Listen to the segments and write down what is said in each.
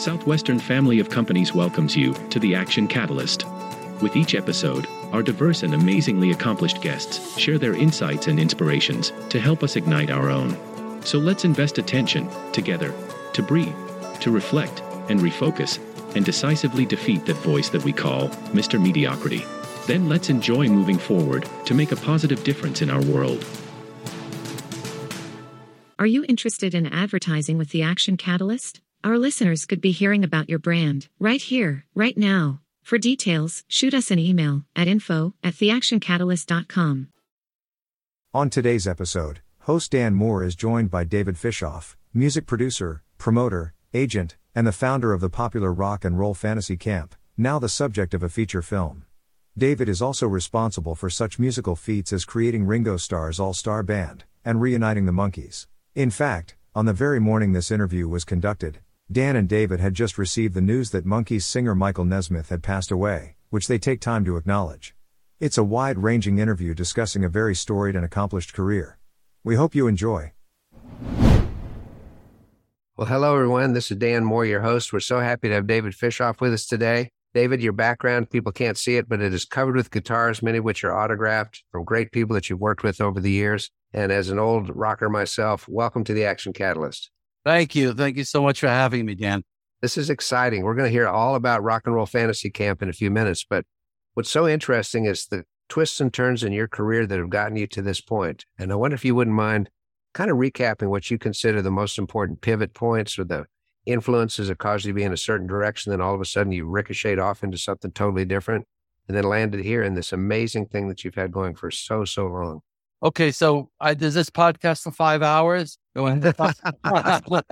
Southwestern family of companies welcomes you to the Action Catalyst. With each episode, our diverse and amazingly accomplished guests share their insights and inspirations to help us ignite our own. So let's invest attention, together, to breathe, to reflect, and refocus, and decisively defeat that voice that we call Mr. Mediocrity. Then let's enjoy moving forward to make a positive difference in our world. Are you interested in advertising with the Action Catalyst? Our listeners could be hearing about your brand right here, right now. For details, shoot us an email at info at theactioncatalyst.com. On today's episode, host Dan Moore is joined by David Fishof, music producer, promoter, agent, and the founder of the popular rock and roll fantasy camp, now the subject of a feature film. David is also responsible for such musical feats as creating Ringo Starr's All Star Band and reuniting the Monkees. In fact, on the very morning this interview was conducted, Dan and David had just received the news that Monkees singer Michael Nesmith had passed away, which they take time to acknowledge. It's a wide ranging interview discussing a very storied and accomplished career. We hope you enjoy. Well, hello, everyone. This is Dan Moore, your host. We're so happy to have David Fishof with us today. David, your background, people can't see it, but it is covered with guitars, many of which are autographed from great people that you've worked with over the years. And as an old rocker myself, welcome to the Action Catalyst. Thank you. Thank you so much for having me, Dan. This is exciting. We're going to hear all about Rock and Roll Fantasy Camp in a few minutes. But what's so interesting is the twists and turns in your career that have gotten you to this point. And I wonder if you wouldn't mind kind of recapping what you consider the most important pivot points or the influences that caused you to be in a certain direction. Then all of a sudden you ricocheted off into something totally different and then landed here in this amazing thing that you've had going for so, so long. Okay, so I did this podcast for five hours. well,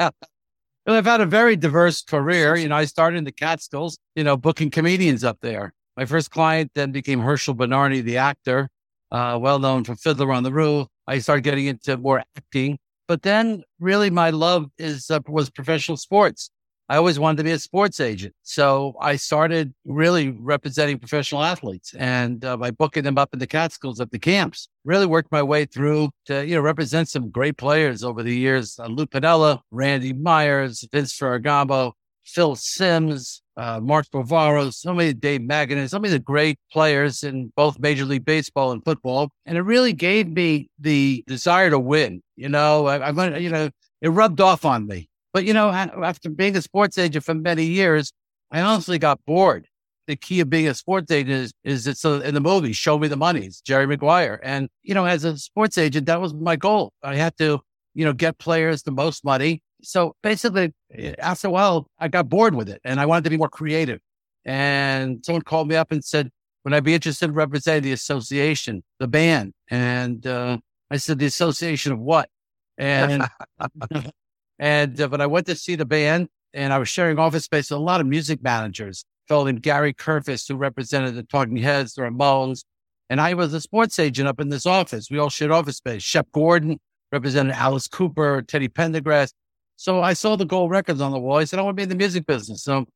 I've had a very diverse career. You know, I started in the Catskills, you know, booking comedians up there. My first client then became Herschel Bernardi, the actor, uh, well known for Fiddler on the Roof. I started getting into more acting, but then really my love is uh, was professional sports. I always wanted to be a sports agent. So I started really representing professional athletes and uh, by booking them up in the Catskills at the camps. Really worked my way through to, you know, represent some great players over the years. Uh, Lou Piniella, Randy Myers, Vince Ferragamo, Phil Simms, uh, Mark Bavaro, so many Dave Magadan, so many of the great players in both Major League Baseball and football. And it really gave me the desire to win. You know, I, I'm going to, you know, it rubbed off on me. But you know, after being a sports agent for many years, I honestly got bored. The key of being a sports agent is, is it's a, in the movie, Show Me the Money. It's Jerry Maguire. And, you know, as a sports agent, that was my goal. I had to, you know, get players the most money. So basically, after a while, I got bored with it and I wanted to be more creative. And someone called me up and said, would I be interested in representing the association, the band? And uh, I said, the association of what? And And uh, when I went to see the band and I was sharing office space with a lot of music managers, fellow named Gary Kurfirst, who represented the Talking Heads, the Ramones. And I was a sports agent up in this office. We all shared office space. Shep Gordon represented Alice Cooper, Teddy Pendergrass. So I saw the gold records on the wall. I said, I want to be in the music business. So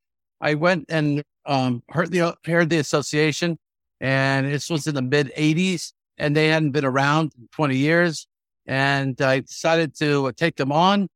I went and um, heard the heard the association, and this was in the mid '80s, and they hadn't been around 20 years. And I decided to take them on.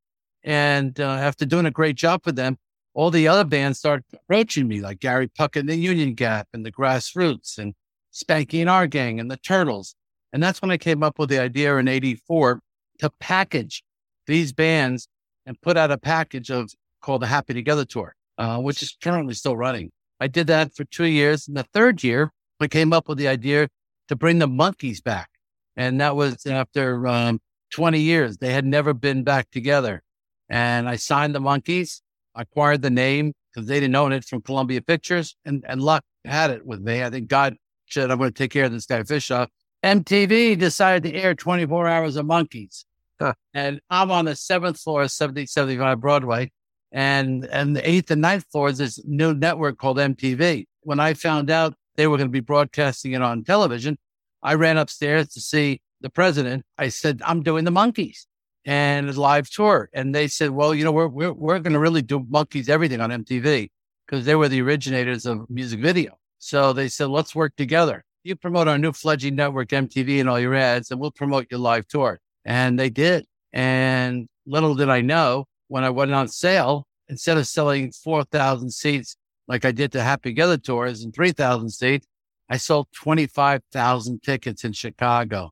And uh, after doing a great job for them, all the other bands started approaching me, like Gary Puckett and the Union Gap and the Grassroots and Spanky and Our Gang and the Turtles. And that's when I came up with the idea in 84 to package these bands and put out a package of called the Happy Together Tour, uh, which is currently still running. I did that for two years. In the third year, I came up with the idea to bring the Monkees back. And that was after um, 20 years. They had never been back together. And I signed the Monkees, acquired the name because they didn't own it from Columbia Pictures, and, and luck had it with me. I think God said, I'm going to take care of this guy Fisher. MTV decided to air 24 hours of Monkees. Huh. And I'm on the seventh floor of 7075 Broadway. And, and the eighth and ninth floors, this new network called MTV. When I found out they were going to be broadcasting it on television, I ran upstairs to see the president. I said, I'm doing the Monkees and a live tour. And they said, well, you know, we're, we're, we're going to really do Monkees everything on MTV because they were the originators of music video. So they said, let's work together. You promote our new fledgling network, MTV, and all your ads, and we'll promote your live tour. And they did. And little did I know when I went on sale instead of selling 4,000 seats like I did the Happy Together tours and 3,000 seats, I sold 25,000 tickets in Chicago.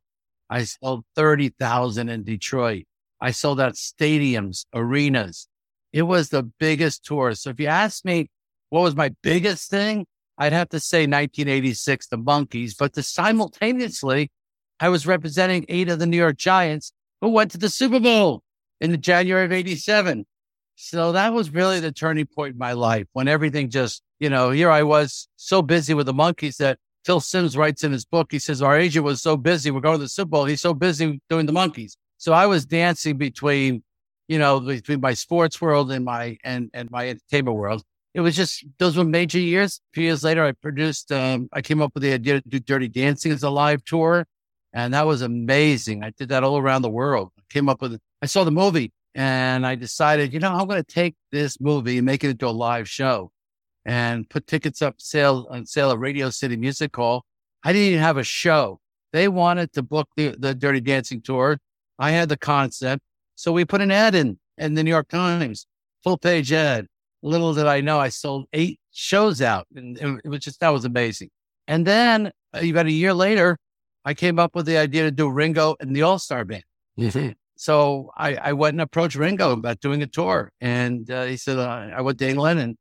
I sold 30,000 in Detroit. I sold out stadiums, arenas. It was the biggest tour. So if you ask me what was my biggest thing, I'd have to say 1986, the Monkees, but the simultaneously, I was representing eight of the New York Giants who went to the Super Bowl in the January of 87. So that was really the turning point in my life when everything just, you know, here I was so busy with the Monkees that Phil Simms writes in his book, he says, Our agent was so busy. We're going to the Super Bowl. He's so busy doing the Monkees. So I was dancing between, you know, between my sports world and my and and my entertainment world. It was just those were major years. A few years later, I produced. Um, I came up with the idea to do Dirty Dancing as a live tour, and that was amazing. I did that all around the world. I came up with. I saw the movie, and I decided, you know, I'm going to take this movie and make it into a live show, and put tickets up sale on sale at Radio City Music Hall. I didn't even have a show. They wanted to book the, the Dirty Dancing tour. I had the concept. So we put an ad in in the New York Times, full page ad. Little did I know, I sold eight shows out, and it was just that was amazing. And then uh, about a year later, I came up with the idea to do Ringo and the All Star Band. Mm-hmm. So I, I, went and approached Ringo about doing a tour, and uh, he said uh, I went to England, and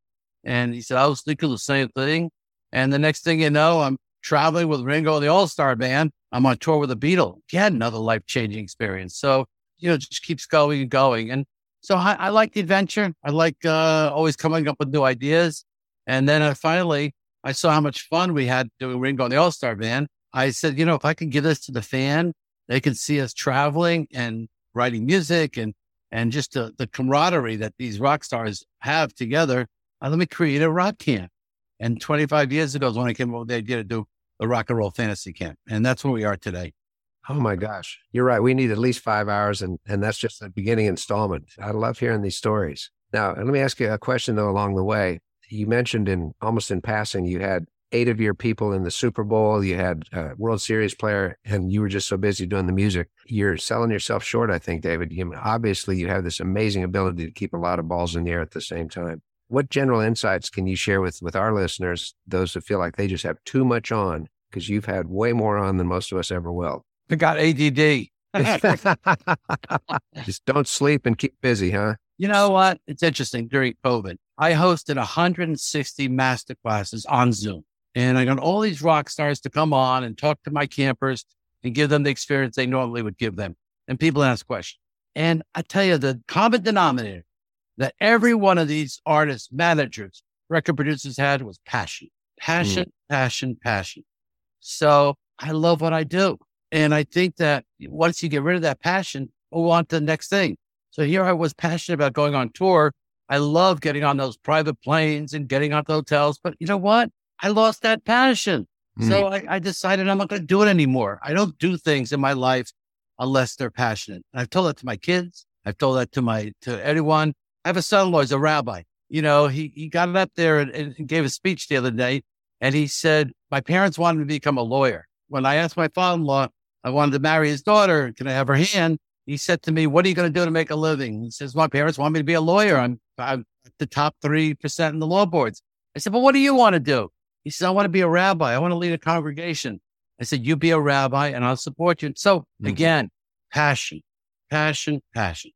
and he said I was thinking the same thing. And the next thing you know, I'm traveling with Ringo and the All Star Band. I'm on tour with the Beatles. Again, another life changing experience. So you know, just keeps going and going. And so I, I like the adventure. I like uh, always coming up with new ideas. And then uh, finally, I saw how much fun we had doing Ringo and the All Star Band. I said, you know, if I can give this to the fan, they can see us traveling and writing music and and just the, the camaraderie that these rock stars have together. Uh, let me create a rock camp. And 25 years ago is when I came up with the idea to do the rock and roll fantasy camp. And that's where we are today. Oh my gosh. You're right. We need at least five hours, and, and that's just the beginning installment. I love hearing these stories. Now, let me ask you a question, though, along the way. You mentioned in almost in passing, you had eight of your people in the Super Bowl, you had a World Series player, and you were just so busy doing the music. You're selling yourself short, I think, David. You, obviously, you have this amazing ability to keep a lot of balls in the air at the same time. What general insights can you share with, with our listeners, those who feel like they just have too much on? Because you've had way more on than most of us ever will. I got ADD. Just don't sleep and keep busy, huh? You know what? It's interesting. During COVID, I hosted 160 master classes on Zoom. And I got all these rock stars to come on and talk to my campers and give them the experience they normally would give them. And people ask questions. And I tell you, the common denominator that every one of these artists, managers, record producers had was passion, passion, mm. passion, passion. So I love what I do. And I think that once you get rid of that passion, we'll want the next thing. So here I was passionate about going on tour. I love getting on those private planes and getting on hotels. But you know what? I lost that passion. Mm. So I, I, decided I'm not going to do it anymore. I don't do things in my life unless they're passionate. And I've told that to my kids. I've told that to my, to everyone. I have a son-in-law, he's a rabbi. You know, he, he got up there and, and gave a speech the other day and he said, my parents wanted me to become a lawyer. When I asked my father-in-law, I wanted to marry his daughter. Can I have her hand? He said to me, What are you going to do to make a living? He says, My parents want me to be a lawyer. I'm, I'm the top 3% in the law boards. I said, But what do you want to do? He said, I want to be a rabbi. I want to lead a congregation. I said, You be a rabbi and I'll support you. So mm-hmm. again, passion, passion, passion.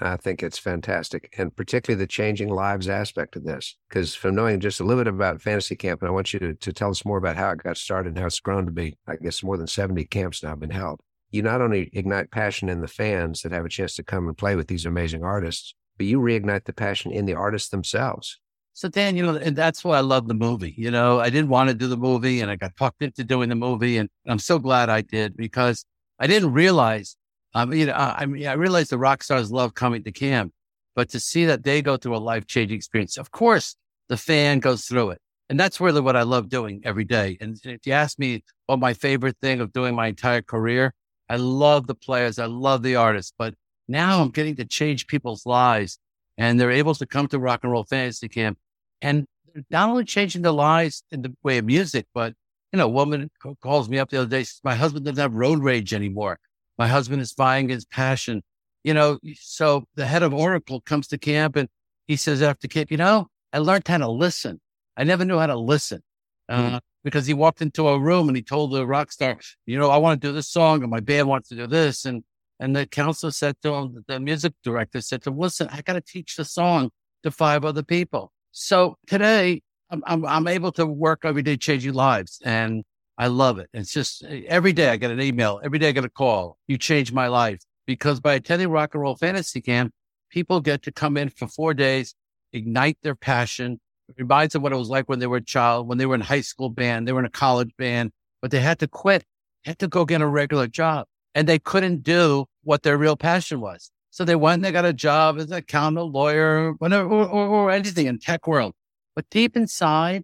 I think it's fantastic, and particularly the changing lives aspect of this. Because from knowing just a little bit about Fantasy Camp, and I want you to, to tell us more about how it got started and how it's grown to be, I guess, more than 70 camps now have been held. You not only ignite passion in the fans that have a chance to come and play with these amazing artists, but you reignite the passion in the artists themselves. So, Dan, you know, and that's why I love the movie. You know, I didn't want to do the movie and I got talked into doing the movie. And I'm so glad I did because I didn't realize um, you know, I, I mean, I realize the rock stars love coming to camp, but to see that they go through a life changing experience, of course, the fan goes through it. And that's really what I love doing every day. And if you ask me what my favorite thing of doing my entire career, I love the players. I love the artists, but now I'm getting to change people's lives and they're able to come to rock and roll fantasy camp and not only changing their lives in the way of music, but you know, a woman calls me up the other day, my husband doesn't have road rage anymore. My husband is buying his passion. You know, so the head of Oracle comes to camp and he says after kid, you know, I learned how to listen. I never knew how to listen. Uh, mm. because he walked into a room and he told the rock star, you know, I want to do this song and my band wants to do this. And and the counselor said to him, the music director said to him, listen, I got to teach the song to five other people. So today I'm, I'm, I'm able to work every day changing lives and I love it. It's just eh, every day I get an email, every day I get a call. You changed my life because by attending rock and roll fantasy camp, people get to come in for four days, ignite their passion. It reminds them what it was like when they were a child, when they were in high school band, they were in a college band, but they had to quit, had to go get a regular job and they couldn't do what their real passion was. So they went and they got a job as an accountant, lawyer, whatever, or, or, or anything in tech world. But deep inside,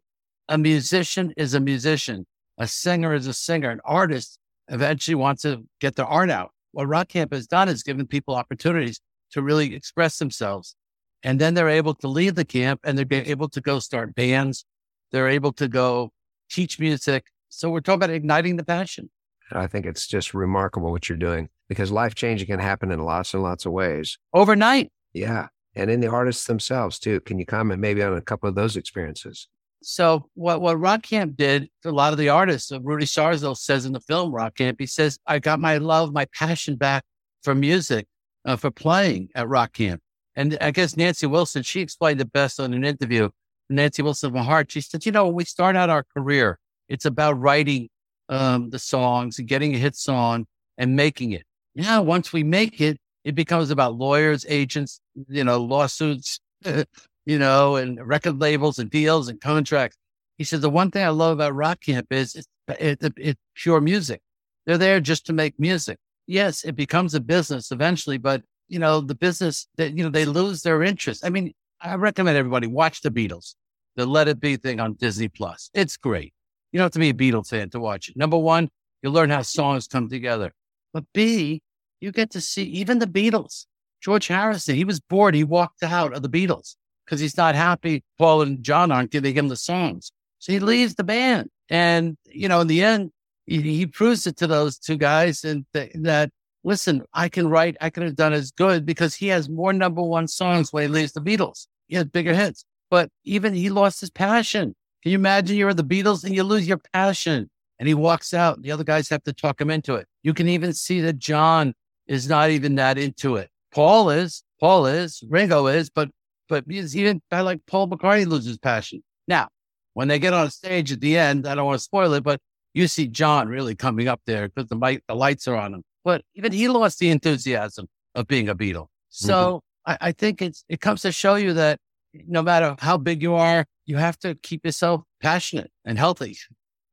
a musician is a musician. A singer is a singer. An artist eventually wants to get their art out. What Rock Camp has done is given people opportunities to really express themselves. And then they're able to leave the camp and they're able to go start bands. They're able to go teach music. So we're talking about igniting the passion. I think it's just remarkable what you're doing because life changing can happen in lots and lots of ways. Overnight. Yeah. And in the artists themselves too. Can you comment maybe on a couple of those experiences? So what, what Rock Camp did a lot of the artists, uh, Rudy Sarzo says in the film Rock Camp, he says, I got my love, my passion back for music, uh, for playing at Rock Camp. And I guess Nancy Wilson, she explained it best on an interview. Nancy Wilson from Heart, she said, you know, when we start out our career, it's about writing um, the songs and getting a hit song and making it. Now, once we make it, it becomes about lawyers, agents, you know, lawsuits, you know, and record labels and deals and contracts. He said, the one thing I love about Rock Camp is it's, it's, it's pure music. They're there just to make music. Yes, it becomes a business eventually, but you know, the business that, you know, they lose their interest. I mean, I recommend everybody watch the Beatles, the Let It Be thing on Disney Plus. It's great. You don't have to be a Beatles fan to watch it. Number one, you learn how songs come together. But B, you get to see even the Beatles. George Harrison, he was bored. He walked out of the Beatles because he's not happy Paul and John aren't giving him the songs. So he leaves the band. And, you know, in the end, he, he proves it to those two guys and th- that, listen, I can write, I could have done as good because he has more number one songs when he leaves the Beatles. He has bigger hits. But even he lost his passion. Can you imagine you're the Beatles and you lose your passion? And he walks out. The other guys have to talk him into it. You can even see that John is not even that into it. Paul is, Paul is, Ringo is, but but even I like Paul McCartney loses passion. Now, when they get on stage at the end, I don't want to spoil it, but you see John really coming up there because the mic, the lights are on him. But even he lost the enthusiasm of being a Beatle. So mm-hmm. I, I think it's it comes to show you that no matter how big you are, you have to keep yourself passionate and healthy.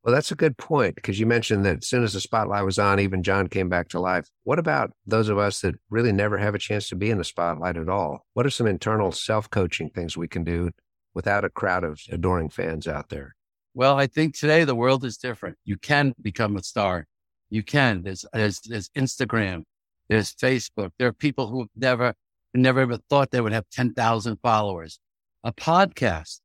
Well, that's a good point because you mentioned that as soon as the spotlight was on, even John came back to life. What about those of us that really never have a chance to be in the spotlight at all? What are some internal self coaching things we can do without a crowd of adoring fans out there? Well, I think today the world is different. You can become a star. You can. There's, there's, there's Instagram, there's Facebook. There are people who never, never ever thought they would have 10,000 followers. A podcast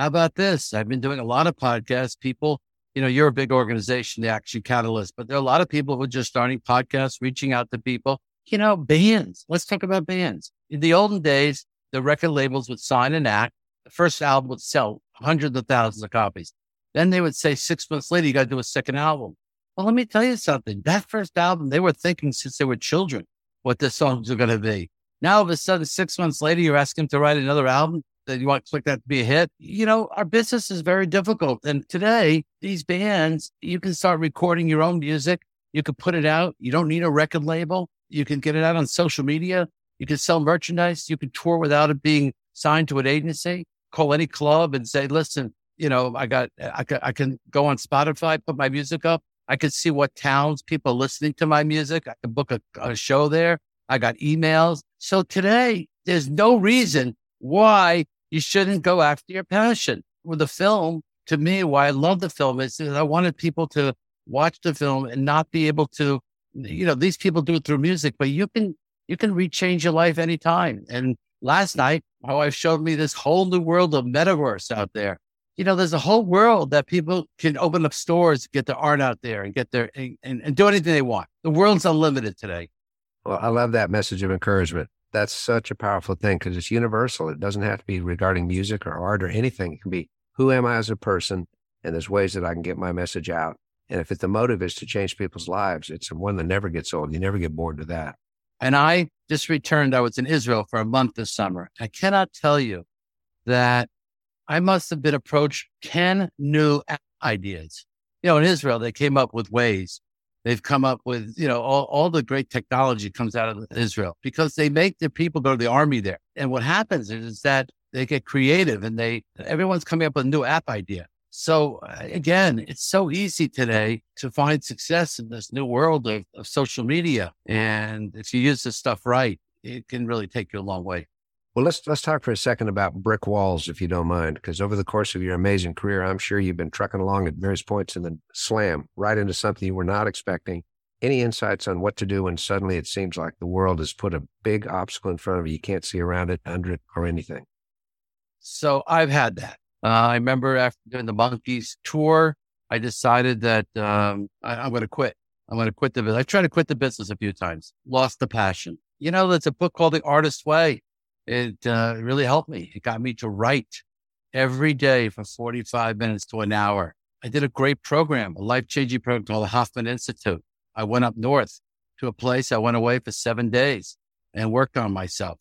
how about this? I've been doing a lot of podcasts. People, you know, you're a big organization, the Action Catalyst, but there are a lot of people who are just starting podcasts, reaching out to people. You know, bands. Let's talk about bands. In the olden days, the record labels would sign an act. The first album would sell hundreds of thousands of copies. Then they would say six months later, you got to do a second album. Well, let me tell you something. That first album, they were thinking since they were children what the songs were going to be. Now, all of a sudden, six months later, you're asking them to write another album that you want to click that to be a hit. You know, our business is very difficult. And today, these bands, you can start recording your own music. You can put it out. You don't need a record label. You can get it out on social media. You can sell merchandise. You can tour without it being signed to an agency. Call any club and say, listen, you know, I got, I can, I can go on Spotify, put my music up. I can see what towns people are listening to my music. I can book a, a show there. I got emails. So today, there's no reason why you shouldn't go after your passion. With the film, to me, why I love the film is I wanted people to watch the film and not be able to, you know, these people do it through music, but you can, you can rechange your life anytime. And last night, my wife showed me this whole new world of metaverse out there. You know, there's a whole world that people can open up stores, get their art out there and get their, and, and, and do anything they want. The world's unlimited today. Well, I love that message of encouragement. That's such a powerful thing because it's universal. It doesn't have to be regarding music or art or anything. It can be who am I as a person? And there's ways that I can get my message out. And if it, the motive is to change people's lives, it's one that never gets old. You never get bored with that. And I just returned. I was in Israel for a month this summer. I cannot tell you that I must have been approached 10 new ideas. You know, in Israel, they came up with Waze. They've come up with, you know, all, all the great technology comes out of Israel because they make their people go to the army there. And what happens is, is that they get creative and they, everyone's coming up with a new app idea. So uh, again, it's so easy today to find success in this new world of, of social media. And if you use this stuff right, it can really take you a long way. Well, let's let's talk for a second about brick walls, if you don't mind, because over the course of your amazing career, I'm sure you've been trucking along at various points and then slam right into something you were not expecting. Any insights on what to do when suddenly it seems like the world has put a big obstacle in front of you? You can't see around it, under it, or anything. So I've had that. Uh, I remember after doing the Monkees tour, I decided that um, I, am going to quit. I'm going to quit the business. I tried to quit the business a few times, lost the passion. You know, there's a book called The Artist's Way. It uh, really helped me. It got me to write every day for 45 minutes to an hour. I did a great program, a life changing program called the Hoffman Institute. I went up north to a place. I went away for seven days and worked on myself.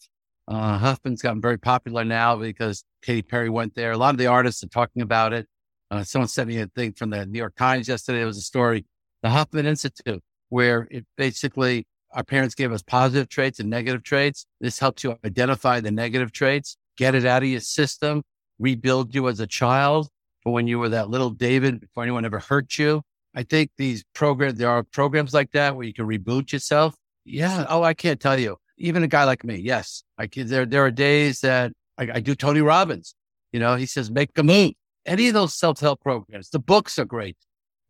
Uh, Hoffman's gotten very popular now because Katy Perry went there. A lot of the artists are talking about it. Uh, someone sent me a thing from the New York Times yesterday. It was a story, the Hoffman Institute, where it basically our parents gave us positive traits and negative traits. This helps you identify the negative traits, get it out of your system, rebuild you as a child for when you were that little David before anyone ever hurt you. I think these programs, there are programs like that where you can reboot yourself. Yeah. Oh, I can't tell you. Even a guy like me. Yes. I can, there, there are days that I, I do Tony Robbins. You know, he says, make a move. Any of those self-help programs, the books are great.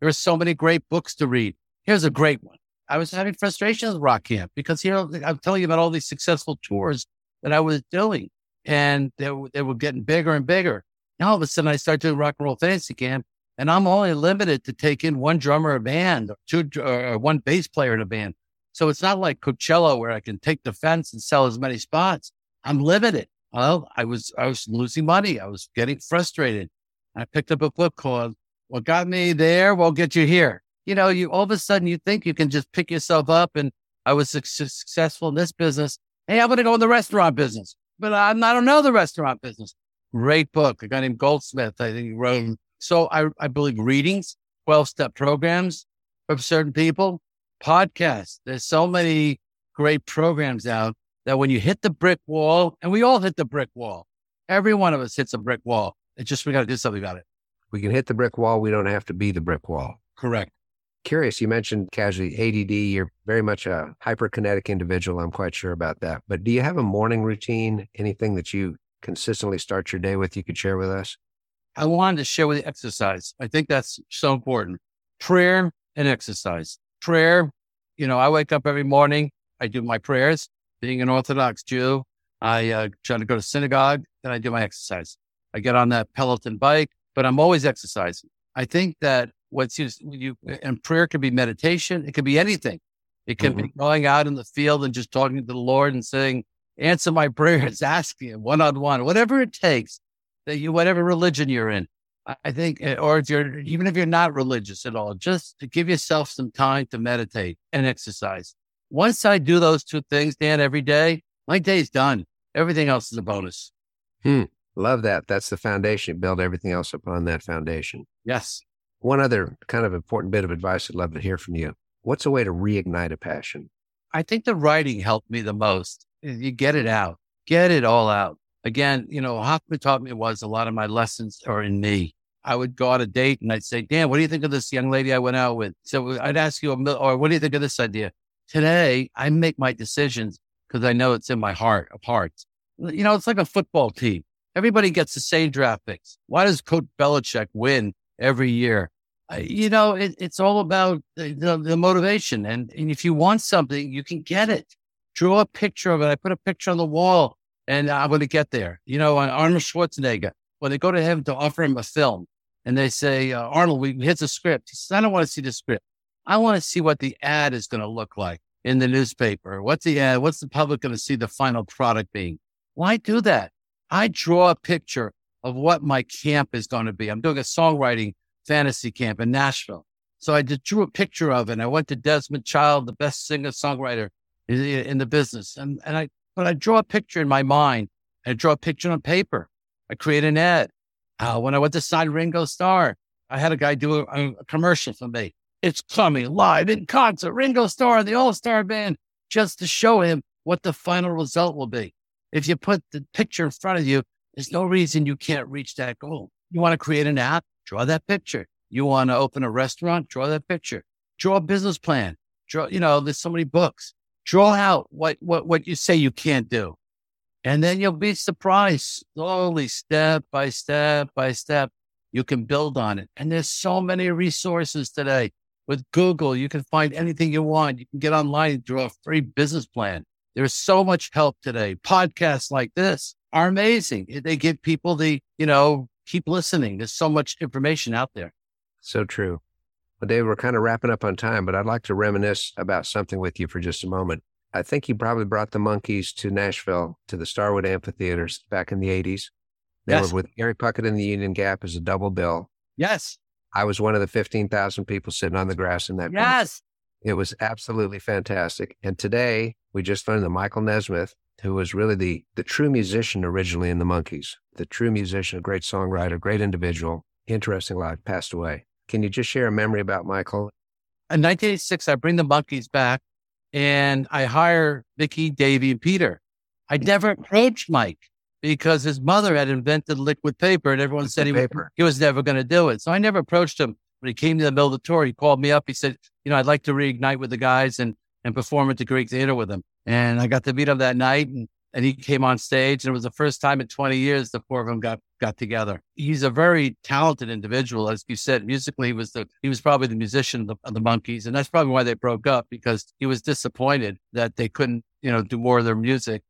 There are so many great books to read. Here's a great one. I was having frustration with Rock Camp because here I'm telling you about all these successful tours that I was doing, and they, they were getting bigger and bigger. Now all of a sudden I start doing Rock and Roll Fantasy Camp, and I'm only limited to take in one drummer a band or two or one bass player in a band. So it's not like Coachella where I can take the fence and sell as many spots. I'm limited. Well, I was I was losing money. I was getting frustrated. I picked up a book called "What Got Me There Won't Get You Here." You know, you all of a sudden you think you can just pick yourself up and I was su- successful in this business. Hey, I'm going to go in the restaurant business, but I'm, I don't know the restaurant business. Great book. A guy named Goldsmith, I think he wrote. So I, I believe readings, 12 step programs for certain people, podcasts. There's so many great programs out that when you hit the brick wall, and we all hit the brick wall, every one of us hits a brick wall. It's just we got to do something about it. We can hit the brick wall. We don't have to be the brick wall. Correct curious. You mentioned casually ADD. You're very much a hyperkinetic individual. I'm quite sure about that. But do you have a morning routine? Anything that you consistently start your day with you could share with us? I wanted to share with you exercise. I think that's so important. Prayer and exercise. Prayer, you know, I wake up every morning. I do my prayers. Being an Orthodox Jew, I uh, try to go to synagogue, then I do my exercise. I get on that Peloton bike, but I'm always exercising. I think that what's used you and prayer can be meditation it can be anything. It can mm-hmm. be going out in the field and just talking to the lord and saying answer my prayers asking him one-on-one whatever it takes that you whatever religion you're in. I think eh, or if you're even if you're not religious at all just to give yourself some time to meditate and exercise. Once i do those two things dan every day my day's done. Everything else is a bonus. Hmm. love that. That's the foundation. Build everything else upon that foundation. Yes one other kind of important bit of advice I'd love to hear from you. What's a way to reignite a passion? I think the writing helped me the most. You get it out, get it all out. Again, you know, Hoffman taught me was a lot of my lessons are in me. I would go on a date and I'd say, Dan, what do you think of this young lady I went out with? So uh, I'd ask you, or what do you think of this idea? Today, I make my decisions because I know it's in my heart of hearts. You know, it's like a football team. Everybody gets the same draft picks. Why does Coach Belichick win every year. you know, it, it's all about the, the, the motivation. And, and if you want something, you can get it. Draw a picture of it. I put a picture on the wall and I'm going to get there. You know, Arnold Schwarzenegger, when they go to him to offer him a film and they say, uh, Arnold, we, hit the script. He says, I don't want to see the script. I want to see what the ad is going to look like. in the newspaper? What's the ad? What's the public going to see the final product being? Why do that? I draw a picture of what my camp is going to be. I'm doing a songwriting fantasy camp in Nashville. So I drew a picture of it. And I went to Desmond Child, the best singer songwriter in the business. And, and I, but I draw a picture in my mind. I draw a picture on paper. I create an ad. Uh, when I went to sign Ringo Starr, I had a guy do a, a commercial for me. It's coming live in concert, Ringo Starr, the All Star Band, just to show him what the final result will be. If you put the picture in front of you, there's no reason you can't reach that goal. You want to create an app? Draw that picture. You want to open a restaurant? Draw that picture. Draw a business plan. Draw, you know, there's so many books. Draw out what, what, what you say you can't do. And then you'll be surprised slowly, step by step by step, you can build on it. And there's so many resources today. With Google, you can find anything you want. You can get online and draw a free business plan. There's so much help today. Podcasts like this are amazing. They give people the, you know, keep listening. There's so much information out there. So true. Well, Dave, we're kind of wrapping up on time, but I'd like to reminisce about something with you for just a moment. I think you probably brought the Monkees to Nashville to the Starwood Amphitheaters back in the 80s. They Yes. were with Gary Puckett in the Union Gap as a double bill. Yes. I was one of the 15,000 people sitting on the grass in that. Yes. It was absolutely fantastic. And today we just learned that Michael Nesmith, who was really the, the true musician originally in the Monkees, the true musician, a great songwriter, great individual, interesting life, passed away. Can you just share a memory about Michael? In 1986, I bring the Monkees back and I hire Mickey, Davey, and Peter. I never approached Mike because his mother had invented liquid paper and everyone said he, was- he was never going to do it. So I never approached him. When he came to the middle of the tour, he called me up. He said, you know, I'd like to reignite with the guys and, and perform at the Greek Theater with them. And I got to meet him that night and, and he came on stage and it was the first time in 20 years the four of them got, got together. He's a very talented individual. As you said, musically, he was the, he was probably the musician of the, of the Monkees. And that's probably why they broke up because he was disappointed that they couldn't, you know, do more of their music.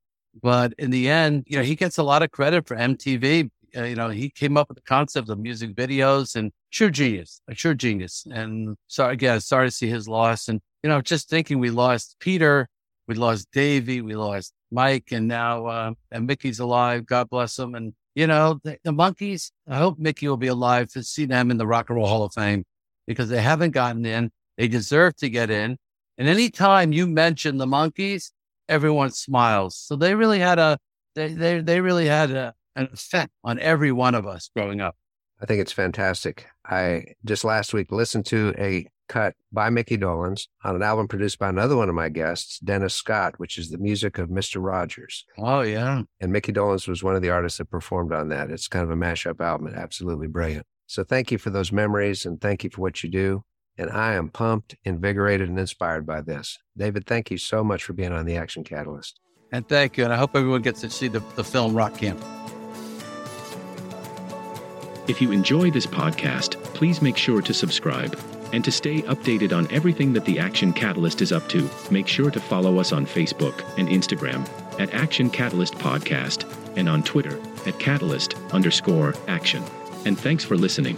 But in the end, you know, he gets a lot of credit for MTV. Uh, you know, he came up with the concept of music videos and sure genius, a sure genius. And so again, sorry to see his loss. And, you know, just thinking we lost Peter, we lost Davey, we lost Mike, and now, uh, and Mickey's alive. God bless him. And, you know, the, the Monkees, I hope Mickey will be alive to see them in the Rock and Roll Hall of Fame because they haven't gotten in. They deserve to get in. And anytime you mention the Monkees, everyone smiles. So they really had a, they, they, they really had a, an effect on every one of us growing up. I think it's fantastic. I just last week listened to a cut by Mickey Dolenz on an album produced by another one of my guests, Dennis Scott, which is the music of Mr. Rogers. Oh, yeah. And Mickey Dolenz was one of the artists that performed on that. It's kind of a mashup album, absolutely brilliant. So thank you for those memories and thank you for what you do. And I am pumped, invigorated, and inspired by this. David, thank you so much for being on the Action Catalyst. And thank you. And I hope everyone gets to see the, the film Rock Camp. If you enjoy this podcast, please make sure to subscribe. And to stay updated on everything that the Action Catalyst is up to, make sure to follow us on Facebook and Instagram at Action Catalyst Podcast and on Twitter at Catalyst underscore action. And thanks for listening.